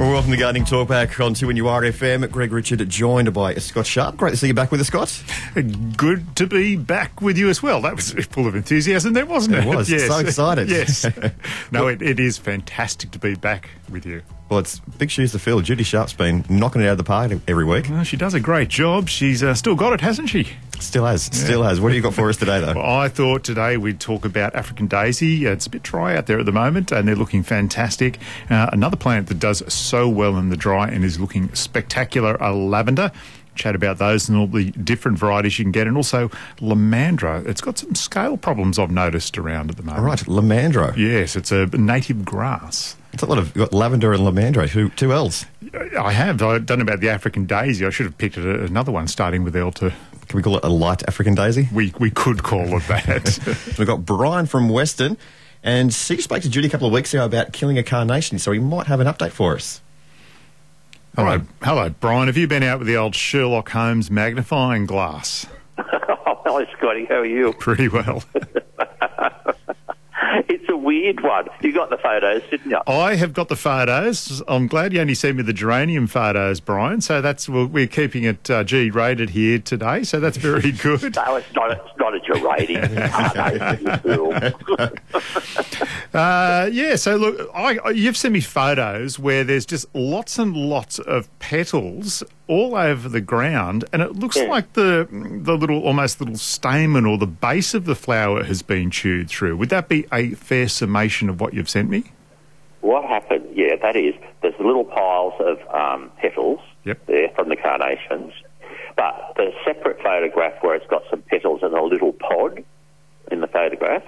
Well, welcome to Gardening Talk back on 2 FM. Greg Richard joined by Scott Sharpe. Great to see you back with us, Scott. Good to be back with you as well. That was full of enthusiasm there, wasn't it? It was. So excited. yes. No, it, it is fantastic to be back with you. Well, it's big shoes to fill. Judy Sharpe's been knocking it out of the park every week. Well, she does a great job. She's uh, still got it, hasn't she? Still has. Still has. What do you got for us today, though? Well, I thought today we'd talk about African daisy. It's a bit dry out there at the moment, and they're looking fantastic. Uh, another plant that does so well in the dry and is looking spectacular are lavender. Chat about those and all the different varieties you can get, and also Lomandra. It's got some scale problems I've noticed around at the moment. All right, Lomandra. Yes, it's a native grass. It's a lot of you've got lavender and Lomandra. Two, two L's. I have. I don't know about the African daisy. I should have picked another one starting with L to. Can we call it a light African daisy? We we could call it that. We've got Brian from Weston, and he spoke to Judy a couple of weeks ago about killing a carnation, so he might have an update for us. Hello, hello, Brian. Have you been out with the old Sherlock Holmes magnifying glass? Oh, hello, Scotty. How are you? Pretty well. weird one. You got the photos, didn't you? I have got the photos. I'm glad you only sent me the geranium photos, Brian. So that's we're keeping it uh, G rated here today. So that's very good. no, it's not. It's not a geranium. uh, yeah. So look, I, you've sent me photos where there's just lots and lots of petals all over the ground, and it looks yeah. like the the little almost little stamen or the base of the flower has been chewed through. Would that be a fair summation of what you've sent me? What happened? Yeah, that is. There's little piles of um, petals yep. there from the carnations, but the separate photograph where it's got some petals and a little pod in the photograph,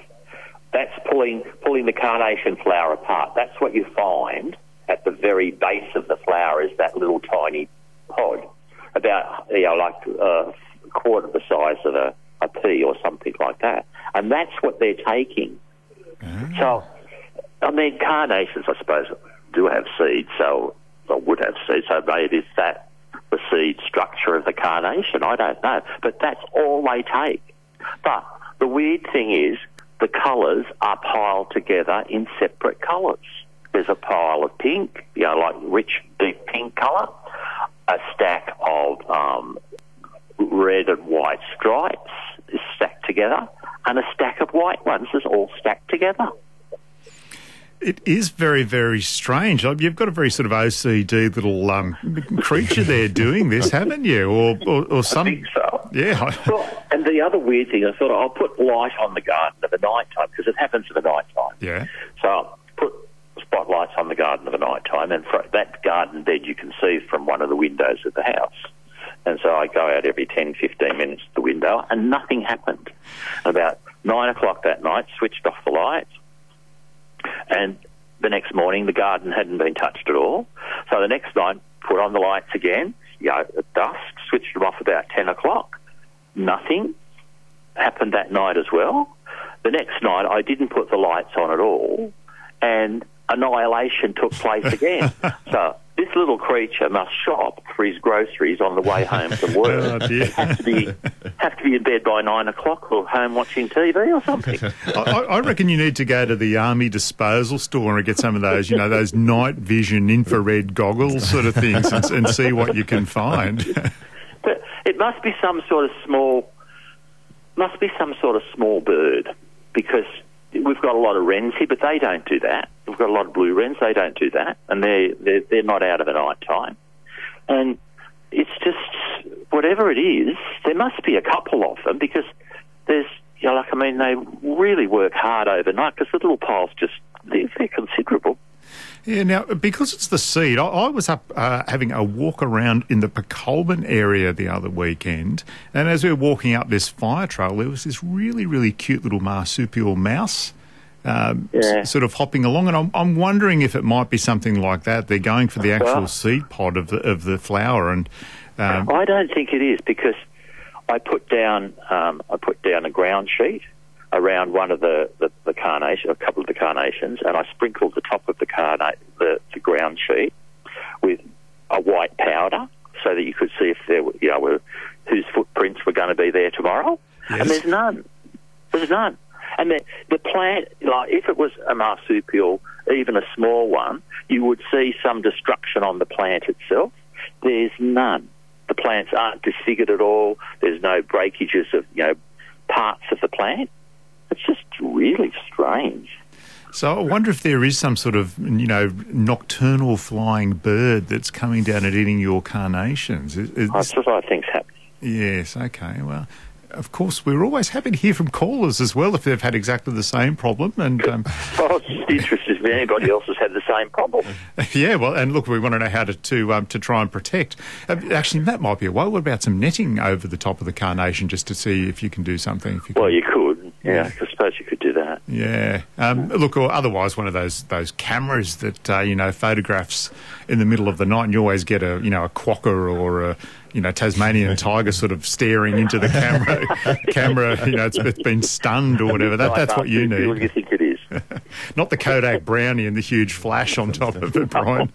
that's pulling pulling the carnation flower apart. That's what you find at the very base of the flower is that little tiny pod, about you know like uh, a quarter the size of a, a pea or something like that, and that's what they're taking. Mm. So, I mean, carnations, I suppose, do have seeds, so or would have seeds. So maybe it's that the seed structure of the carnation. I don't know, but that's all they take. But the weird thing is, the colours are piled together in separate colours. There's a pile of pink, you know, like rich, deep pink colour, a stack of um, red and white stripes is stacked together, and a stack of white ones is all stacked together. It is very, very strange. You've got a very sort of OCD little um, creature there doing this, haven't you? Or, or, or some. I think so. Yeah. Well, and the other weird thing, I thought I'll put light on the garden at the night time because it happens at the night time. Yeah. So spotlights on the garden at the night time, and that garden bed you can see from one of the windows of the house. And so I go out every 10, 15 minutes to the window, and nothing happened. About nine o'clock that night, switched off the lights, and the next morning the garden hadn't been touched at all. So the next night, put on the lights again, you know, at dusk, switched them off about 10 o'clock. Nothing happened that night as well. The next night, I didn't put the lights on at all, and annihilation took place again. so this little creature must shop for his groceries on the way home from work. Oh, have to be have to be in bed by nine o'clock or home watching TV or something. I, I, reckon you need to go to the army disposal store and get some of those, you know, those night vision infrared goggles sort of things, and, and see what you can find. but it must be some sort of small, must be some sort of small bird because we've got a lot of wrens here, but they don't do that. We've got a lot of blue wrens; they don't do that, and they're they're, they're not out of the night time. And it's just whatever it is, there must be a couple of them because there's you know, like I mean, they really work hard overnight because the little piles just they're, they're considerable. Yeah, now, because it's the seed, I, I was up uh, having a walk around in the Pokolbin area the other weekend, and as we were walking up this fire trail, there was this really, really cute little marsupial mouse. Um, yeah. s- sort of hopping along, and I'm, I'm wondering if it might be something like that. They're going for the actual Well- seed pod of the of the flower, and um, I don't think it is because I put down um, I put down a ground sheet around one of the, the, the carnation, a couple of the carnations, and I sprinkled the top of the carna- the, the ground sheet with a white powder so that you could see if there were, you know, were, whose footprints were going to be there tomorrow. Yes. And there's none. There's none. And the, the plant, like if it was a marsupial, even a small one, you would see some destruction on the plant itself. There's none. The plants aren't disfigured at all. There's no breakages of you know parts of the plant. It's just really strange. So I wonder if there is some sort of, you know, nocturnal flying bird that's coming down and eating your carnations. That's what I think's happening. Yes. Okay. Well, of course, we're always happy to hear from callers as well if they've had exactly the same problem. And um, well, it's interesting if anybody else has had the same problem. yeah, well, and look, we want to know how to to, um, to try and protect. Uh, actually, that might be a way. What about some netting over the top of the carnation just to see if you can do something? You well, you could. Yeah, I suppose you could do that. Yeah. Um, look, or otherwise, one of those those cameras that uh, you know photographs in the middle of the night, and you always get a you know a quokka or a you know, Tasmanian tiger sort of staring into the camera. camera, you know, it's, it's been stunned or whatever. That, that's what you need. What do you think it is? Not the Kodak brownie and the huge flash on top of it, Brian.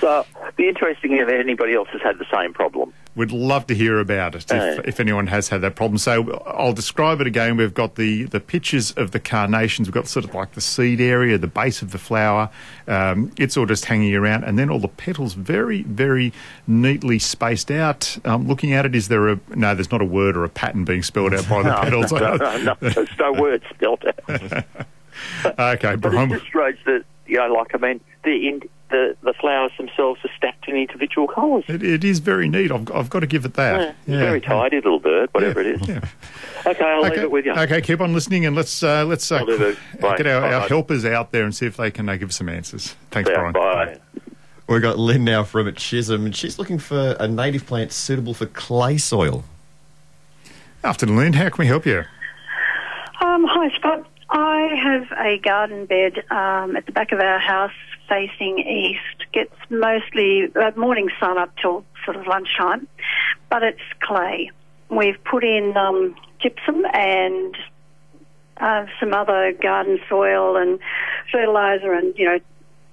so, be interesting if anybody else has had the same problem. We'd love to hear about it if, if, anyone has had that problem. So I'll describe it again. We've got the, the pictures of the carnations. We've got sort of like the seed area, the base of the flower. Um, it's all just hanging around, and then all the petals very, very neatly spaced out. Um, looking at it, is there a no? There's not a word or a pattern being spelled out by the no, petals. No, no, no, there's no word spelled out. okay, but it's just strange that you know, like I mean, the in, the, the flowers themselves are stacked in individual colours. It, it is very neat. I've, I've got to give it that. Yeah, yeah. Very tidy little bird, whatever yeah, it is. Yeah. Okay, I'll okay. leave it with you. Okay, keep on listening and let's uh, let's uh, get our, our, helpers out there and see if they can uh, give us some answers. Thanks, Brian. Bye. We've got Lynn now from at Chisholm, and she's looking for a native plant suitable for clay soil. Afternoon, Lynn. How can we help you? Um, hi, Scott. I have a garden bed um, at the back of our house facing east gets mostly uh, morning sun up till sort of lunchtime, but it's clay. We've put in um, gypsum and uh, some other garden soil and fertilizer and, you know,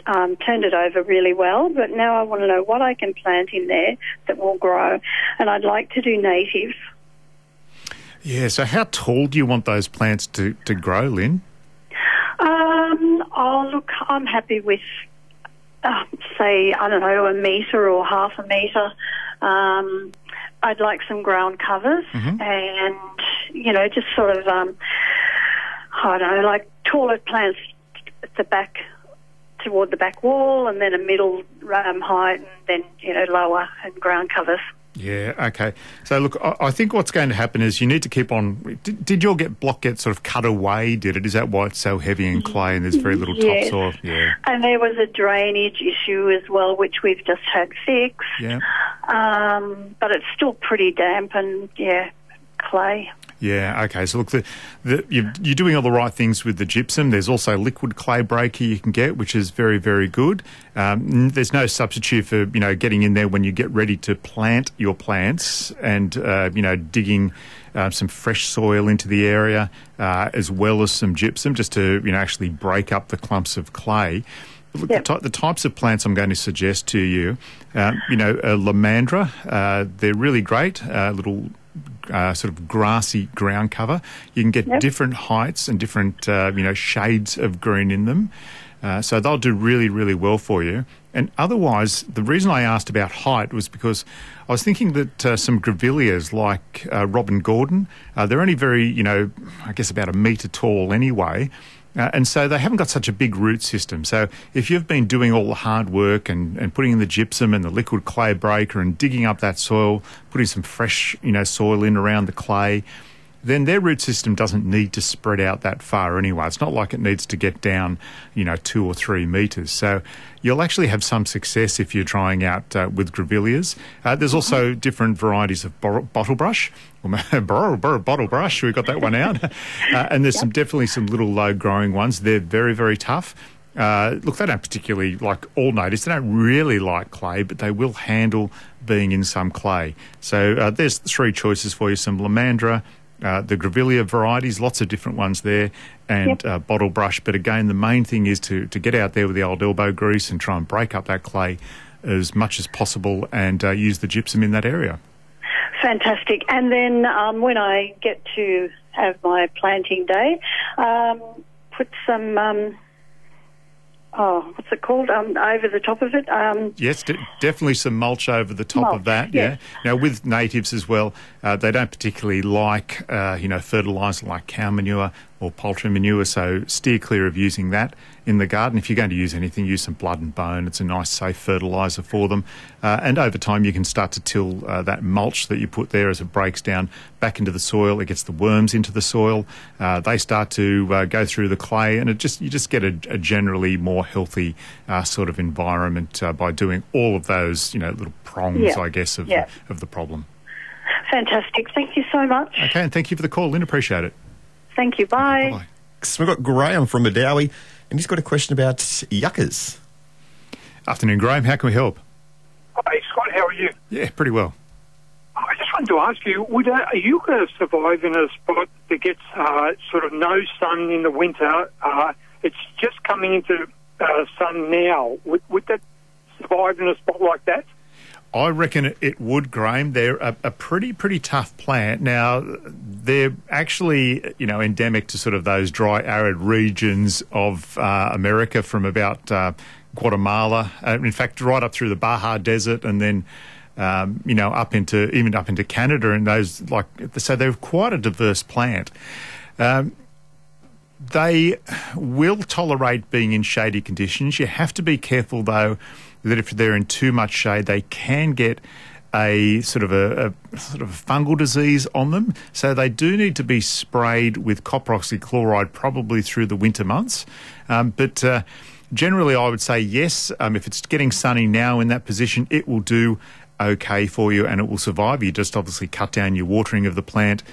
um, turned it over really well, but now I want to know what I can plant in there that will grow. And I'd like to do native. Yeah, so how tall do you want those plants to, to grow, Lynn? Oh, look, I'm happy with, uh, say, I don't know, a metre or half a metre. Um, I'd like some ground covers mm-hmm. and, you know, just sort of, um, I don't know, like taller plants at the back, toward the back wall, and then a middle um, height, and then, you know, lower and ground covers. Yeah, okay. So, look, I, think what's going to happen is you need to keep on. Did, did, your get block get sort of cut away? Did it? Is that why it's so heavy and clay and there's very little yes. topsoil? Yeah. And there was a drainage issue as well, which we've just had fixed. Yeah. Um, but it's still pretty damp and, yeah, clay. Yeah, okay. So look, the, the, you're, you're, doing all the right things with the gypsum. There's also liquid clay breaker you can get, which is very, very good. Um, there's no substitute for you know getting in there when you get ready to plant your plants and uh, you know digging uh, some fresh soil into the area uh, as well as some gypsum just to you know actually break up the clumps of clay. Look, yep. the, ty- the, types of plants I'm going to suggest to you, uh, you know, lomandra, uh, they're really great. Uh, little uh, sort of grassy ground cover. You can get yep. different heights and different, uh, you know, shades of green in them. Uh, so they'll do really, really well for you. And otherwise, the reason I asked about height was because I was thinking that uh, some grevilleas like uh, Robyn Gordon, uh, they're only very, you know, I guess about a metre tall anyway. Uh, and so they haven't got such a big root system. So if you've been doing all the hard work and, and putting in the gypsum and the liquid clay breaker and digging up that soil, putting some fresh, you know, soil in around the clay, then their root system doesn't need to spread out that far anyway. It's not like it needs to get down, you know, two or three metres. So you'll actually have some success if you're trying out uh, with grevilleas. Uh, there's also different varieties of bottle brush. bottle brush, we got that one out. uh, and there's yep. some definitely some little low growing ones. They're very, very tough. Uh, look, they don't particularly like all natives. They don't really like clay, but they will handle being in some clay. So uh, there's three choices for you: some lomandra, uh, the Grevillea varieties, lots of different ones there, and yep. uh, bottle brush. But again, the main thing is to, to get out there with the old elbow grease and try and break up that clay as much as possible and uh, use the gypsum in that area. Fantastic. And then um, when I get to have my planting day, um, put some. Um, oh, what's it called? Um, over the top of it. Um, Yes, de- definitely some mulch over the top of that. yes. Yeah. Now with natives as well, uh, they don't particularly like uh, you know fertilizer like cow manure or poultry manure, so steer clear of using that in the garden. If you're going to use anything, use some blood and bone. It's a nice, safe fertilizer for them. Uh, and over time, you can start to till uh, that mulch that you put there as it breaks down back into the soil. It gets the worms into the soil. Uh, they start to uh, go through the clay, and it just you just get a, a generally more healthy uh, sort of environment uh, by doing all of those you know little prongs, Yeah. I guess, of Yeah. of the problem. fantastic. Thank you so much. Okay, and thank you for the call, Lynn. Appreciate it. Thank you. Bye. Bye. So we've got Graham from Medowie, and he's got a question about yuccas. Afternoon, Graham. How can we help? Hi, Scott. How are you? Yeah, pretty well. I just wanted to ask you: Would a, a yucca survive in a spot that gets uh, sort of no sun in the winter? Uh, it's just coming into uh, sun now. Would, would that survive in a spot like that? I reckon it- would, Graham. They're a, a pretty, pretty tough plant. Now, they're actually, you know, endemic to sort of those dry, arid regions of uh, America from about uh, Guatemala. Uh, in fact, right up through the Baja Desert and then, um, you know, up into, even up into Canada and those, like, so they're quite a diverse plant. Um, they will tolerate being in shady conditions. You have to be careful, though, that if they're in too much shade, they can get a sort of a, a sort of fungal disease on them. So they do need to be sprayed with copper oxychloride probably through the winter months. Um, but uh, generally, I would say yes. Um, if it's getting sunny now in that position, it will do okay for you and it will survive. You just obviously cut down your watering of the plant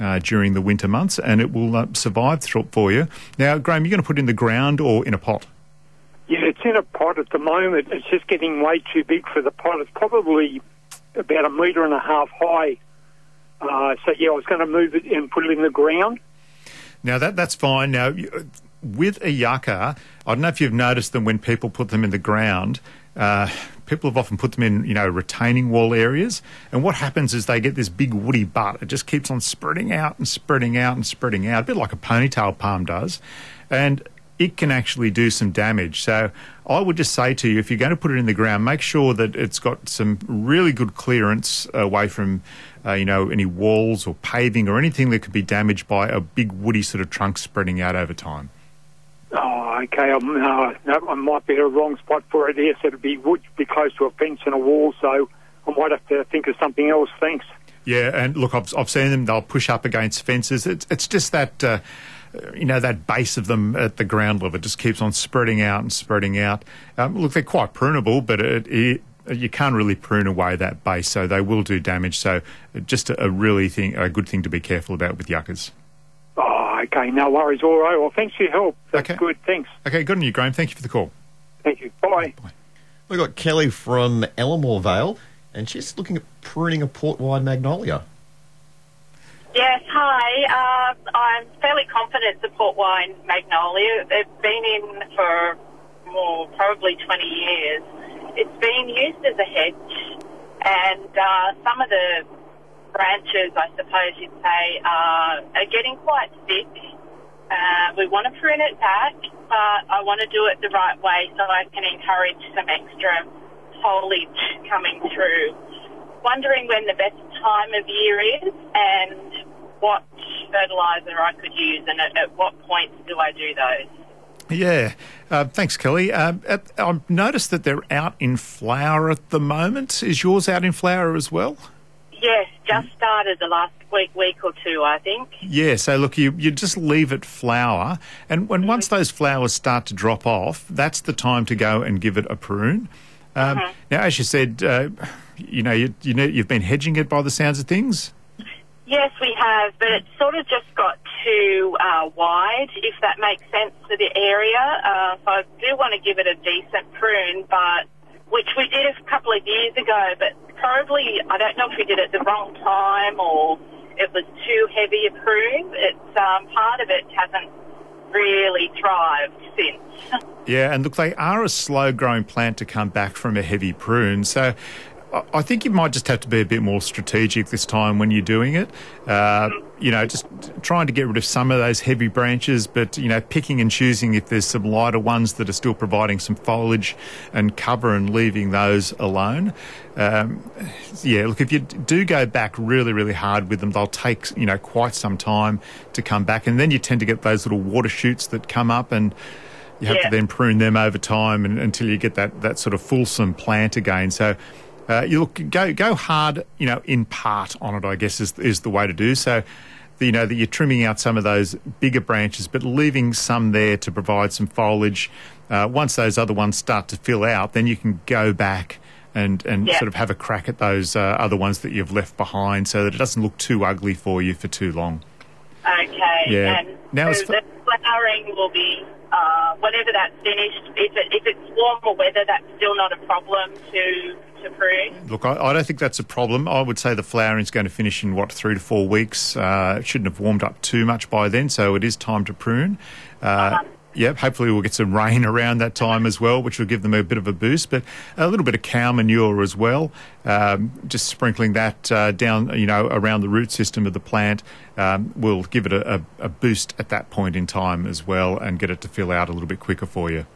uh, during the winter months, and it will uh, survive thro- for you. Now, Graham, you're going to put it in the ground or in a pot? Yeah, it's in a pot at the moment. It's just getting way too big for the pot. It's probably about a metre and a half high. Uh, so yeah, I was going to move it and put it in the ground. Now that that's fine. Now with a yucca, I don't know if you've noticed them when people put them in the ground. Uh, people have often put them in, you know, retaining wall areas, and what happens is they get this big woody butt. It just keeps on spreading out and spreading out and spreading out, a bit like a ponytail palm does, and it can actually do some damage. So I would just say to you, if you're going to put it in the ground, make sure that it's got some really good clearance away from, uh, you know, any walls or paving or anything that could be damaged by a big woody sort of trunk spreading out over time. Oh, okay. I'm, uh, no, I might be at a wrong spot for it. here. So it'd be would be close to a fence and a wall, so I might have to think of something else. Thanks. Yeah, and look, I've, I've seen them. They'll push up against fences. It's it's just that. Uh, you know that base of them at the ground level just keeps on spreading out and spreading out. Um, look, they're quite prunable, but it, it, you can't really prune away that base, so they will do damage. So, just a, a really thing, a good thing to be careful about with yuccas. Oh, okay. No worries. All right. Well, thanks for your help. That's Okay. good. Thanks. Okay, good on you, Graham. Thank you for the call. Thank you. Bye. We've got Kelly from Elermore Vale, and she's looking at pruning a port wine magnolia. Yes, hi. Uh, I'm fairly confident a port wine magnolia. They've been in for more, probably 20 years. It's been used as a hedge, and uh, some of the branches, I suppose you'd say, uh, are getting quite thick. Uh, we want to prune it back, but I want to do it the right way so I can encourage some extra foliage coming through wondering when the best time of year is and what fertiliser I could use and at, at what points do I do those. Yeah, uh, thanks, Kelly. Um, at, I've noticed that they're out in flower at the moment. Is yours out in flower as well? Yes, just started the last week, week or two, I think. Yeah, so look, you, you just leave it flower, and when once those flowers start to drop off, that's the time to go and give it a prune. Um, Now, as you said, uh, you know, you, you know, you've been hedging it by the sounds of things. Yes, we have, but it's sort of just got too uh, wide, if that makes sense for the area. Uh, so I do want to give it a decent prune, but which we did a couple of years ago, but probably I don't know if we did it the wrong time or it was too heavy a prune. It's um, part of it hasn't really thrived since. Yeah, and look, they are a slow growing plant to come back from a heavy prune. So I- think you might just have to be a bit more strategic this time when you're doing it. Uh, you know, just trying to get rid of some of those heavy branches, but, you know, picking and choosing if there's some lighter ones that are still providing some foliage and cover and leaving those alone. Um, yeah, look, if you do go back really, really hard with them, they'll take, you know, quite some time to come back. And then you tend to get those little water shoots that come up and, you have Yeah. to then prune them over time and, until you get that, that sort of fulsome plant again. So uh, you look go go hard, you know, in part on it. I guess is is the way to do so. You know that you're trimming out some of those bigger branches, but leaving some there to provide some foliage. Uh, once those other ones start to fill out, then you can go back and and Yeah. sort of have a crack at those uh, other ones that you've left behind, so that it doesn't look too ugly for you for too long. Okay. Yeah. And Now so it's the flowering will be uh, whenever that's finished. If, it, if it's warmer weather, that's still not a problem to to prune. Look, I, I don't think that's a problem. I would say the flowering is going to finish in what three to four weeks. Uh, it shouldn't have warmed up too much by then, so it is time to prune. Uh, Yep, hopefully we'll get some rain around that time as well, which will give them a bit of a boost. But a little bit of cow manure as well, um, just sprinkling that uh, down, you know, around the root system of the plant um, will give it a, a boost at that point in time as well, and get it to fill out a little bit quicker for you.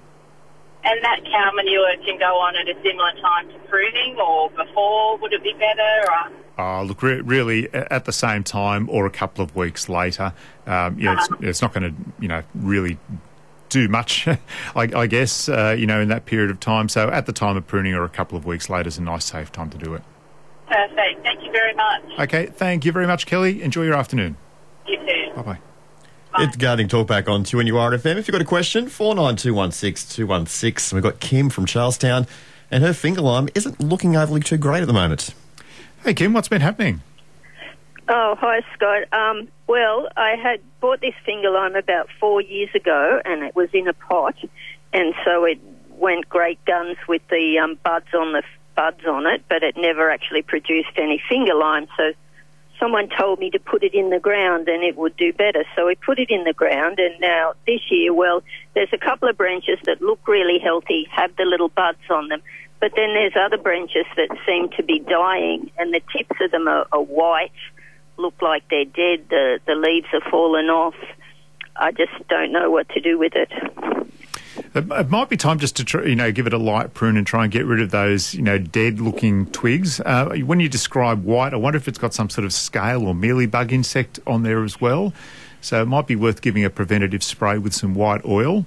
And that cow manure can go on at a similar time to pruning, or before. Would it be better? Or? Oh, look, re- really, at the same time or a couple of weeks later, um, you know, it's, it's not going to, you know, really do much, I, I guess, uh, you know, in that period of time. So at the time of pruning or a couple of weeks later is a nice, safe time to do it. Perfect. Thank you very much. Okay, thank you very much, Kelly. Enjoy your afternoon. You too. Bye bye. It's Gardening Talk back on 2NURFM. If you've got a question, 49216 216. We've got Kim from Charlestown, and her finger lime isn't looking overly too great at the moment. Hey, Kim, what's been happening? Oh, hi, Scott. Um, well, I had bought this finger lime about four years ago, and it was in a pot, and so it went great guns with the um, buds on the buds on it, but it never actually produced any finger lime. So someone told me to put it in the ground, and it would do better. So we put it in the ground, and now this year, well, there's a couple of branches that look really healthy, have the little buds on them. But then there's other branches that seem to be dying, and the tips of them are, are white look like they're dead. The the leaves have fallen off. I just don't know what to do with it. It, might be time just to try, you know give it a light prune and try and get rid of those you know dead looking twigs. Uh, when you describe white, I wonder if it's got some sort of scale or mealybug insect on there as well. So it might be worth giving a preventative spray with some white oil.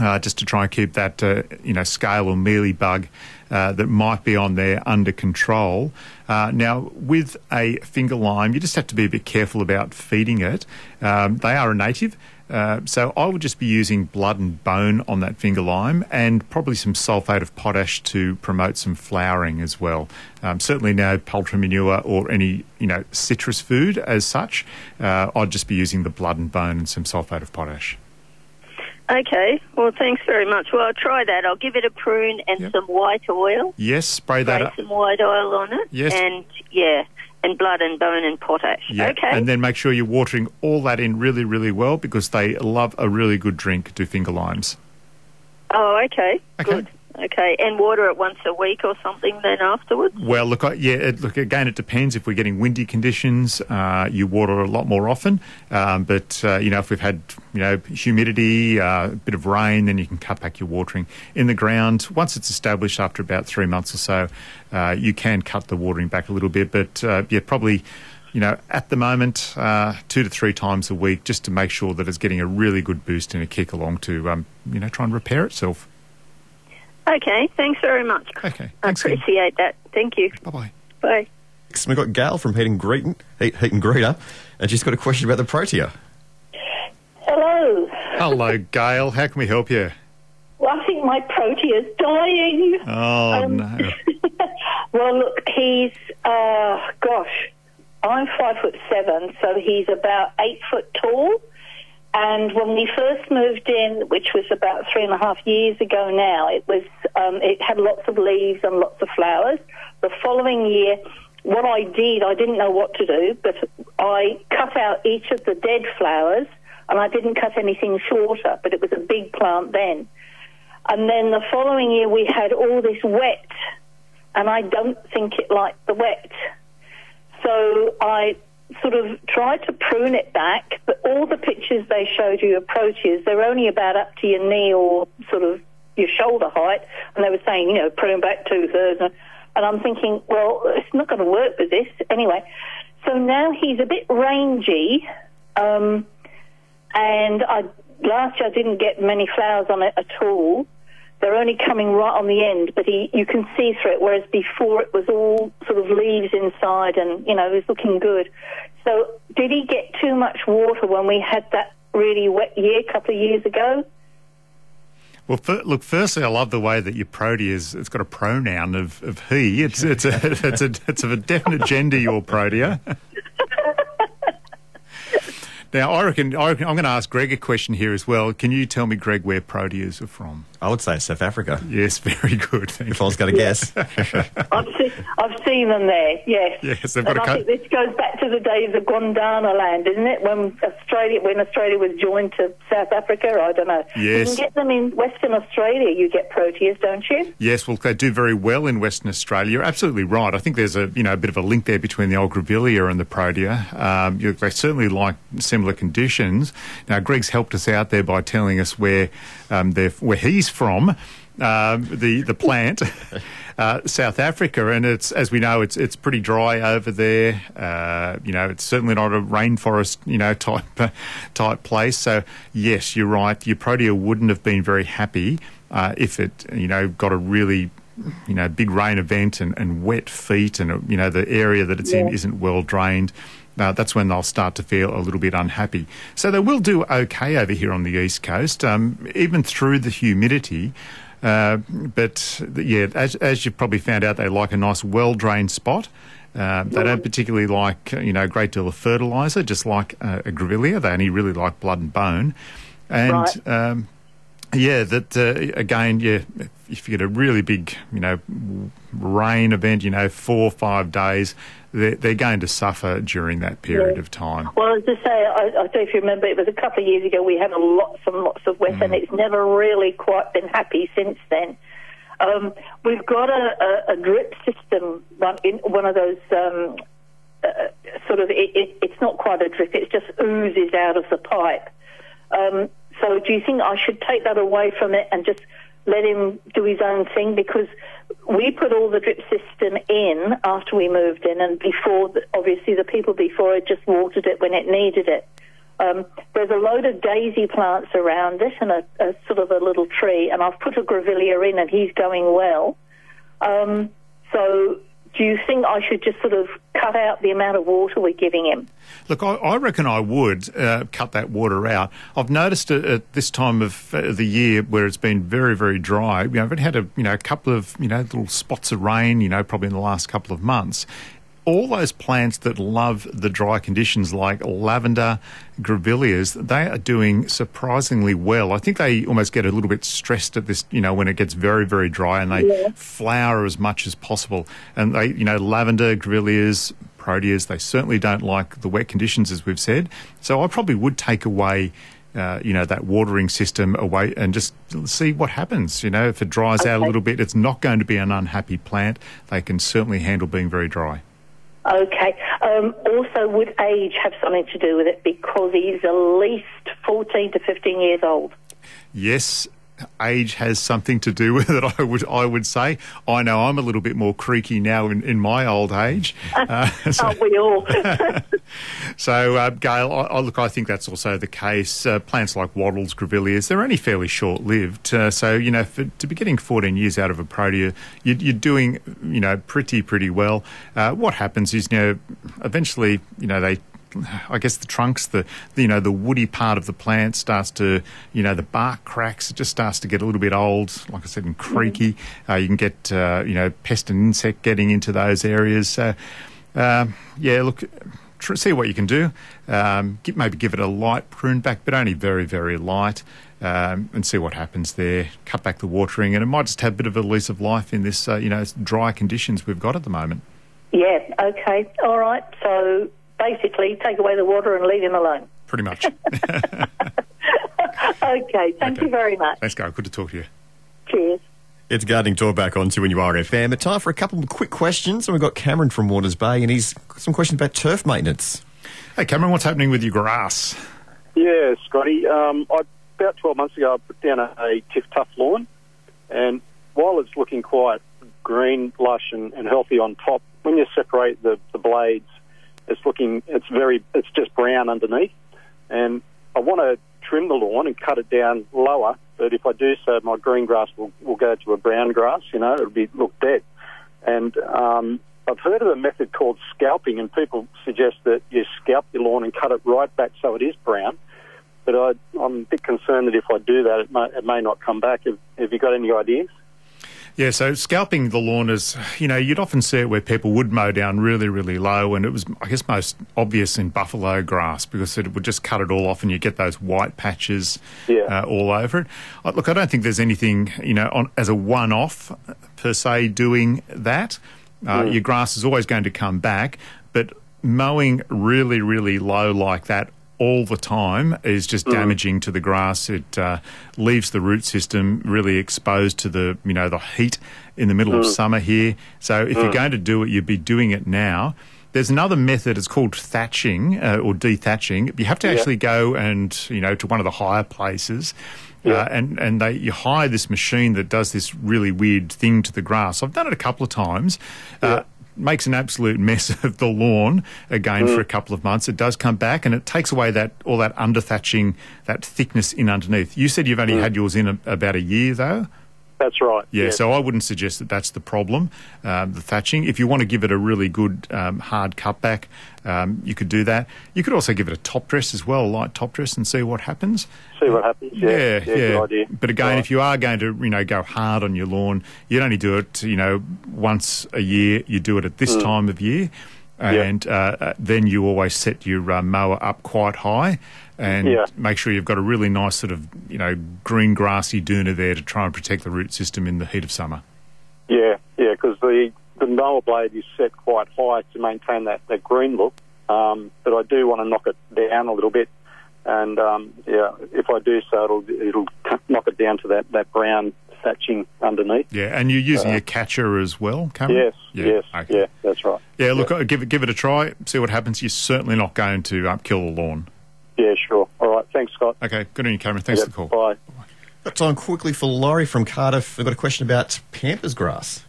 Uh, just to try and keep that, uh, you know, scale or mealybug uh, that might be on there under control. Uh, now, with a finger lime, you just have to be a bit careful about feeding it. Um, they are a native, uh, so I would just be using blood and bone on that finger lime, and probably some sulfate of potash to promote some flowering as well. Um, certainly, no poultry manure or any, you know, citrus food as such. Uh, I'd just be using the blood and bone and some sulfate of potash. Okay. Well, thanks very much. Well, I'll try that. I'll give it a prune and Yep. some white oil. Yes, spray that Spray up. some white oil on it. Yes. And yeah, and blood and bone and potash. Yeah, Okay. and then make sure you're watering all that in really, really well because they love a really good drink, do finger limes. oh, okay. Okay. Good. Okay. And water it once a week or something then afterwards. Well, look, yeah, it, look again. It depends. If we're getting windy conditions, uh, you water a lot more often. Um, but uh, you know, if we've had you know humidity, uh, a bit of rain, then you can cut back your watering in the ground. Once it's established, after about three months or so, uh, you can cut the watering back a little bit. But uh, yeah, probably. You know, at the moment, uh, two to three times a week, just to make sure that it's getting a really good boost and a kick along to, um, you know, try and repair itself. Okay. Thanks very much. Okay, I thanks. Kim. appreciate that. Thank you. Bye bye. Bye. We've got Gail from Heat and, Greeton, Heat, Heddon Greta, and she's got a question about the Protea. Hello. Hello, Gail. How can we help you? Well, I think my protea is dying. Oh Um, no. well, look, he's, uh, gosh, I'm five foot seven, so he's about eight foot tall. And when we first moved in, which was about three and a half years ago now, it was um, it had lots of leaves and lots of flowers. The following year, what I did, I didn't know what to do, but I cut out each of the dead flowers, and I didn't cut anything shorter. But it was a big plant then. And then the following year, we had all this wet, and I don't think it liked the wet. So I sort of tried to prune it back, but all the pictures they showed you proteas, they're only about up to your knee or sort of your shoulder height, and they were saying, you know, prune back two thirds. And I'm thinking, well, it's not going to work with this anyway. So now he's a bit rangy, um, and I last year I didn't get many flowers on it at all. They're only coming right on the end, but he, you can see through it, whereas before it was all sort of leaves inside and, you know, it was looking good. So did he get too much water when we had that really wet year a couple of years ago? Well, for, look. Firstly, I love the way that your protea It's got a pronoun of, of he. It's it's a it's a it's of a definite gender. Your protea. Now, I reckon, I reckon I'm going to ask Greg a question here as well. Can you tell me, Greg, where proteas are from? I would say South Africa. Yes, very good. Thank if I was going to guess. I've, see, I've seen them there, yes. Yes, they've got and a co- this goes back the days of Gondwana land, isn't it? When Australia, when Australia was joined to South Africa, I don't know. Yes. You can get them in Western Australia, you get proteas, don't you? Yes, well, they do very well in Western Australia. You're absolutely right. I think there's a, you know, a bit of a link there between the old grevillea and the protea. Um, they certainly like similar conditions. Now, Greg's helped us out there by telling us where um, where he's from. Um, the the plant, uh, South Africa, and it's as we know, it's it's pretty dry over there. Uh, you know, it's certainly not a rainforest, you know, type type place. So yes, you're right. Your protea wouldn't have been very happy uh, if it, you know, got a really you know, big rain event and, and wet feet, and you know the area that it's yeah. in isn't well drained uh, that's when they'll start to feel a little bit unhappy. So they will do okay over here on the east coast, um, even through the humidity. Uh, but yeah, as, as you've probably found out, they like a nice, well drained spot. Uh, they don't particularly like, you know, a great deal of fertiliser, just like uh, a grevillea. They only really like blood and bone. And right. um, yeah, that uh, again, yeah, if you get a really big, you know, rain event, you know, four or five days, they're, they're going to suffer during that period yeah. of time. Well, as I say, I, I don't know if you remember, it was a couple of years ago we had lots and lots of wet, mm. and it's never really quite been happy since then. Um, we've got a, a, a, drip system, one, in one of those um, uh, sort of, it, it, it's not quite a drip, it just oozes out of the pipe. Um, so do you think I should take that away from it and just let him do his own thing? Because we put all the drip system in after we moved in, and before, the, obviously, the people before it just watered it when it needed it. Um, there's a load of daisy plants around it and a, a, sort of a little tree, and I've put a grevillea in, and he's going well. Um, so do you think I should just sort of cut out the amount of water we're giving him? Look, I, I reckon I would uh, cut that water out. I've noticed at this time of uh, the year where it's been very, very dry. You know, I've had a you know a couple of you know little spots of rain. You know, probably in the last couple of months, all those plants that love the dry conditions, like lavender, grevilleas, they are doing surprisingly well. I think they almost get a little bit stressed at this, you know, when it gets very, very dry and they yeah. flower as much as possible. And they, you know, lavender, grevilleas, proteas, they certainly don't like the wet conditions, as we've said. So I probably would take away. Uh, you know that watering system away and just see what happens. You know, if it dries okay. out a little bit, it's not going to be an unhappy plant. They can certainly handle being very dry. Okay. Um, also, would age have something to do with it because he's at least 14 to 15 years old? Yes, age has something to do with it. I would I would say. I know I'm a little bit more creaky now in, in my old age. Uh, so, Aren't we all? so, uh, Gail, I, I, look, I think that's also the case. Uh, plants like wattles, grevilleas, they're only fairly short lived. Uh, so, you know, for, to be getting 14 years out of a protea, you, are doing, you know, pretty pretty well. Uh, what happens is, you know, eventually, you know, they I guess the trunks, the, you know the woody part of the plant starts to you know the bark cracks. It just starts to get a little bit old, like I said, and creaky. Mm-hmm. Uh, you can get uh, you know pest and insect getting into those areas. So uh, yeah, look. Tr- see what you can do. Um, get, maybe give it a light prune back, but only very, very light, um, and see what happens there. Cut back the watering, and it might just have a bit of a lease of life in this, uh, you know, dry conditions we've got at the moment. Yeah. Okay. All right. So basically take away the water and leave him alone. Pretty much. okay, thank okay. you very much. Thanks, Guy. Good to talk to you. Cheers. It's Gardening Talk back on 2NURFM. It's time for a couple of quick questions. And we've got Cameron from Warners Bay, and he's got some questions about turf maintenance. Hey, Cameron, what's happening with your grass? Yeah, Scotty. Um, I, about 12 months ago, I put down a, a TifTuf lawn, and while it's looking quite green, lush, and, and healthy on top, when you separate the, the blades, it's looking, it's very, it's just brown underneath. And I want to trim the lawn and cut it down lower, but if I do so, my green grass will, will go to a brown grass, you know, it'll be look dead. And um, I've heard of a method called scalping, and people suggest that you scalp your lawn and cut it right back so it is brown. But I, I'm a bit concerned that if I do that, it may, it may not come back. Have, have you got any ideas? Yeah, so scalping the lawn is, you know, you'd often see it where people would mow down really, really low, and it was, I guess, most obvious in buffalo grass because it would just cut it all off and you get those white patches Yeah. uh, all over it. Uh, Look, I don't think there's anything, you know, on, as a one off per se doing that. Uh, Your grass is always going to come back, but mowing really, really low like that all the time is just damaging to the grass. It uh, leaves the root system really exposed to the you know the heat in the middle of summer here. So if you're going to do it, you'd be doing it now. There's another method. It's called thatching uh, or dethatching. You have to actually go and you know to one of the higher places. Uh, and and they you hire this machine that does this really weird thing to the grass. I've done it a couple of times. Uh, makes an absolute mess of the lawn again for a couple of months. It does come back and it takes away that all that under thatching, that thickness in underneath. You said you've only had yours in a, about a year though. That's right. Yeah, yes. so I wouldn't suggest that that's the problem, um, the thatching. If you want to give it a really good um, hard cutback, um, you could do that. You could also give it a top dress as well, a light top dress, and see what happens. See what happens. Yeah, Yeah, yeah. idea. But again, Right. if you are going to, you know, go hard on your lawn, you'd only do it, you know, once a year. You do it at this time of year, and uh, uh, then you always set your uh, mower up quite high, and Yeah. make sure you've got a really nice sort of, you know, green grassy doona there to try and protect the root system in the heat of summer. Yeah, yeah, because the, the mower blade is set quite high to maintain that, that green look. Um, but I do want to knock it down a little bit. And um, yeah, if I do so, it'll, it'll knock it down to that, that brown thatching underneath. Yeah, and you're using a catcher as well, Cameron. Yes, yeah. yes, okay. yeah, that's right. Yeah, look, uh, give it give it a try. See what happens. You're certainly not going to um, kill the lawn. Yeah, sure. All right, thanks, Scott. Okay, good on you, Cameron. Thanks Yeah, for the call. Bye. Got time quickly for Laurie from Cardiff. We've got a question about pampas grass.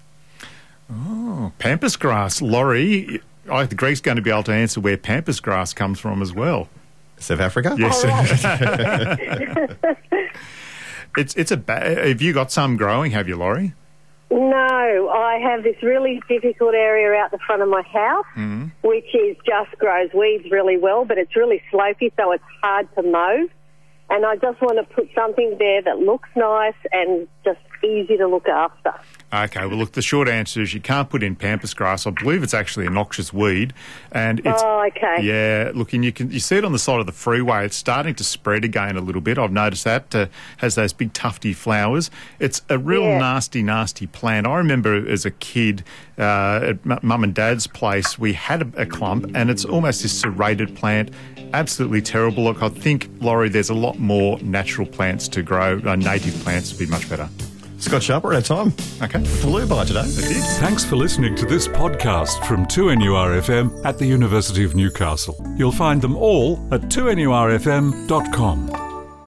Oh, pampas grass, Laurie. I think Greg's going to be able to answer where pampas grass comes from as well. South Africa? Yes, oh, it's it's a. Ba- have you got some growing? Have you, Laurie? No, I have this really difficult area out the front of my house, mm-hmm. which is just grows weeds really well, but it's really slopey, so it's hard to mow. And I just want to put something there that looks nice and just easy to look after. Okay, well, look, the short answer is you can't put in pampas grass. I believe it's actually a noxious weed, and it's Oh, okay. yeah. Look, and you can you see it on the side of the freeway. It's starting to spread again a little bit. I've noticed that uh, has those big tufty flowers. It's a real Yeah. nasty, nasty plant. I remember as a kid uh, at m- mum and dad's place, we had a, a clump, and it's almost this serrated plant. Absolutely terrible. Look, I think Laurie, there's a lot more natural plants to grow. Uh, native plants would be much better. Scott Sharper, of time. Okay. Flew by today. Thanks for listening to this podcast from 2NURFM at the University of Newcastle. You'll find them all at 2NURFM.com.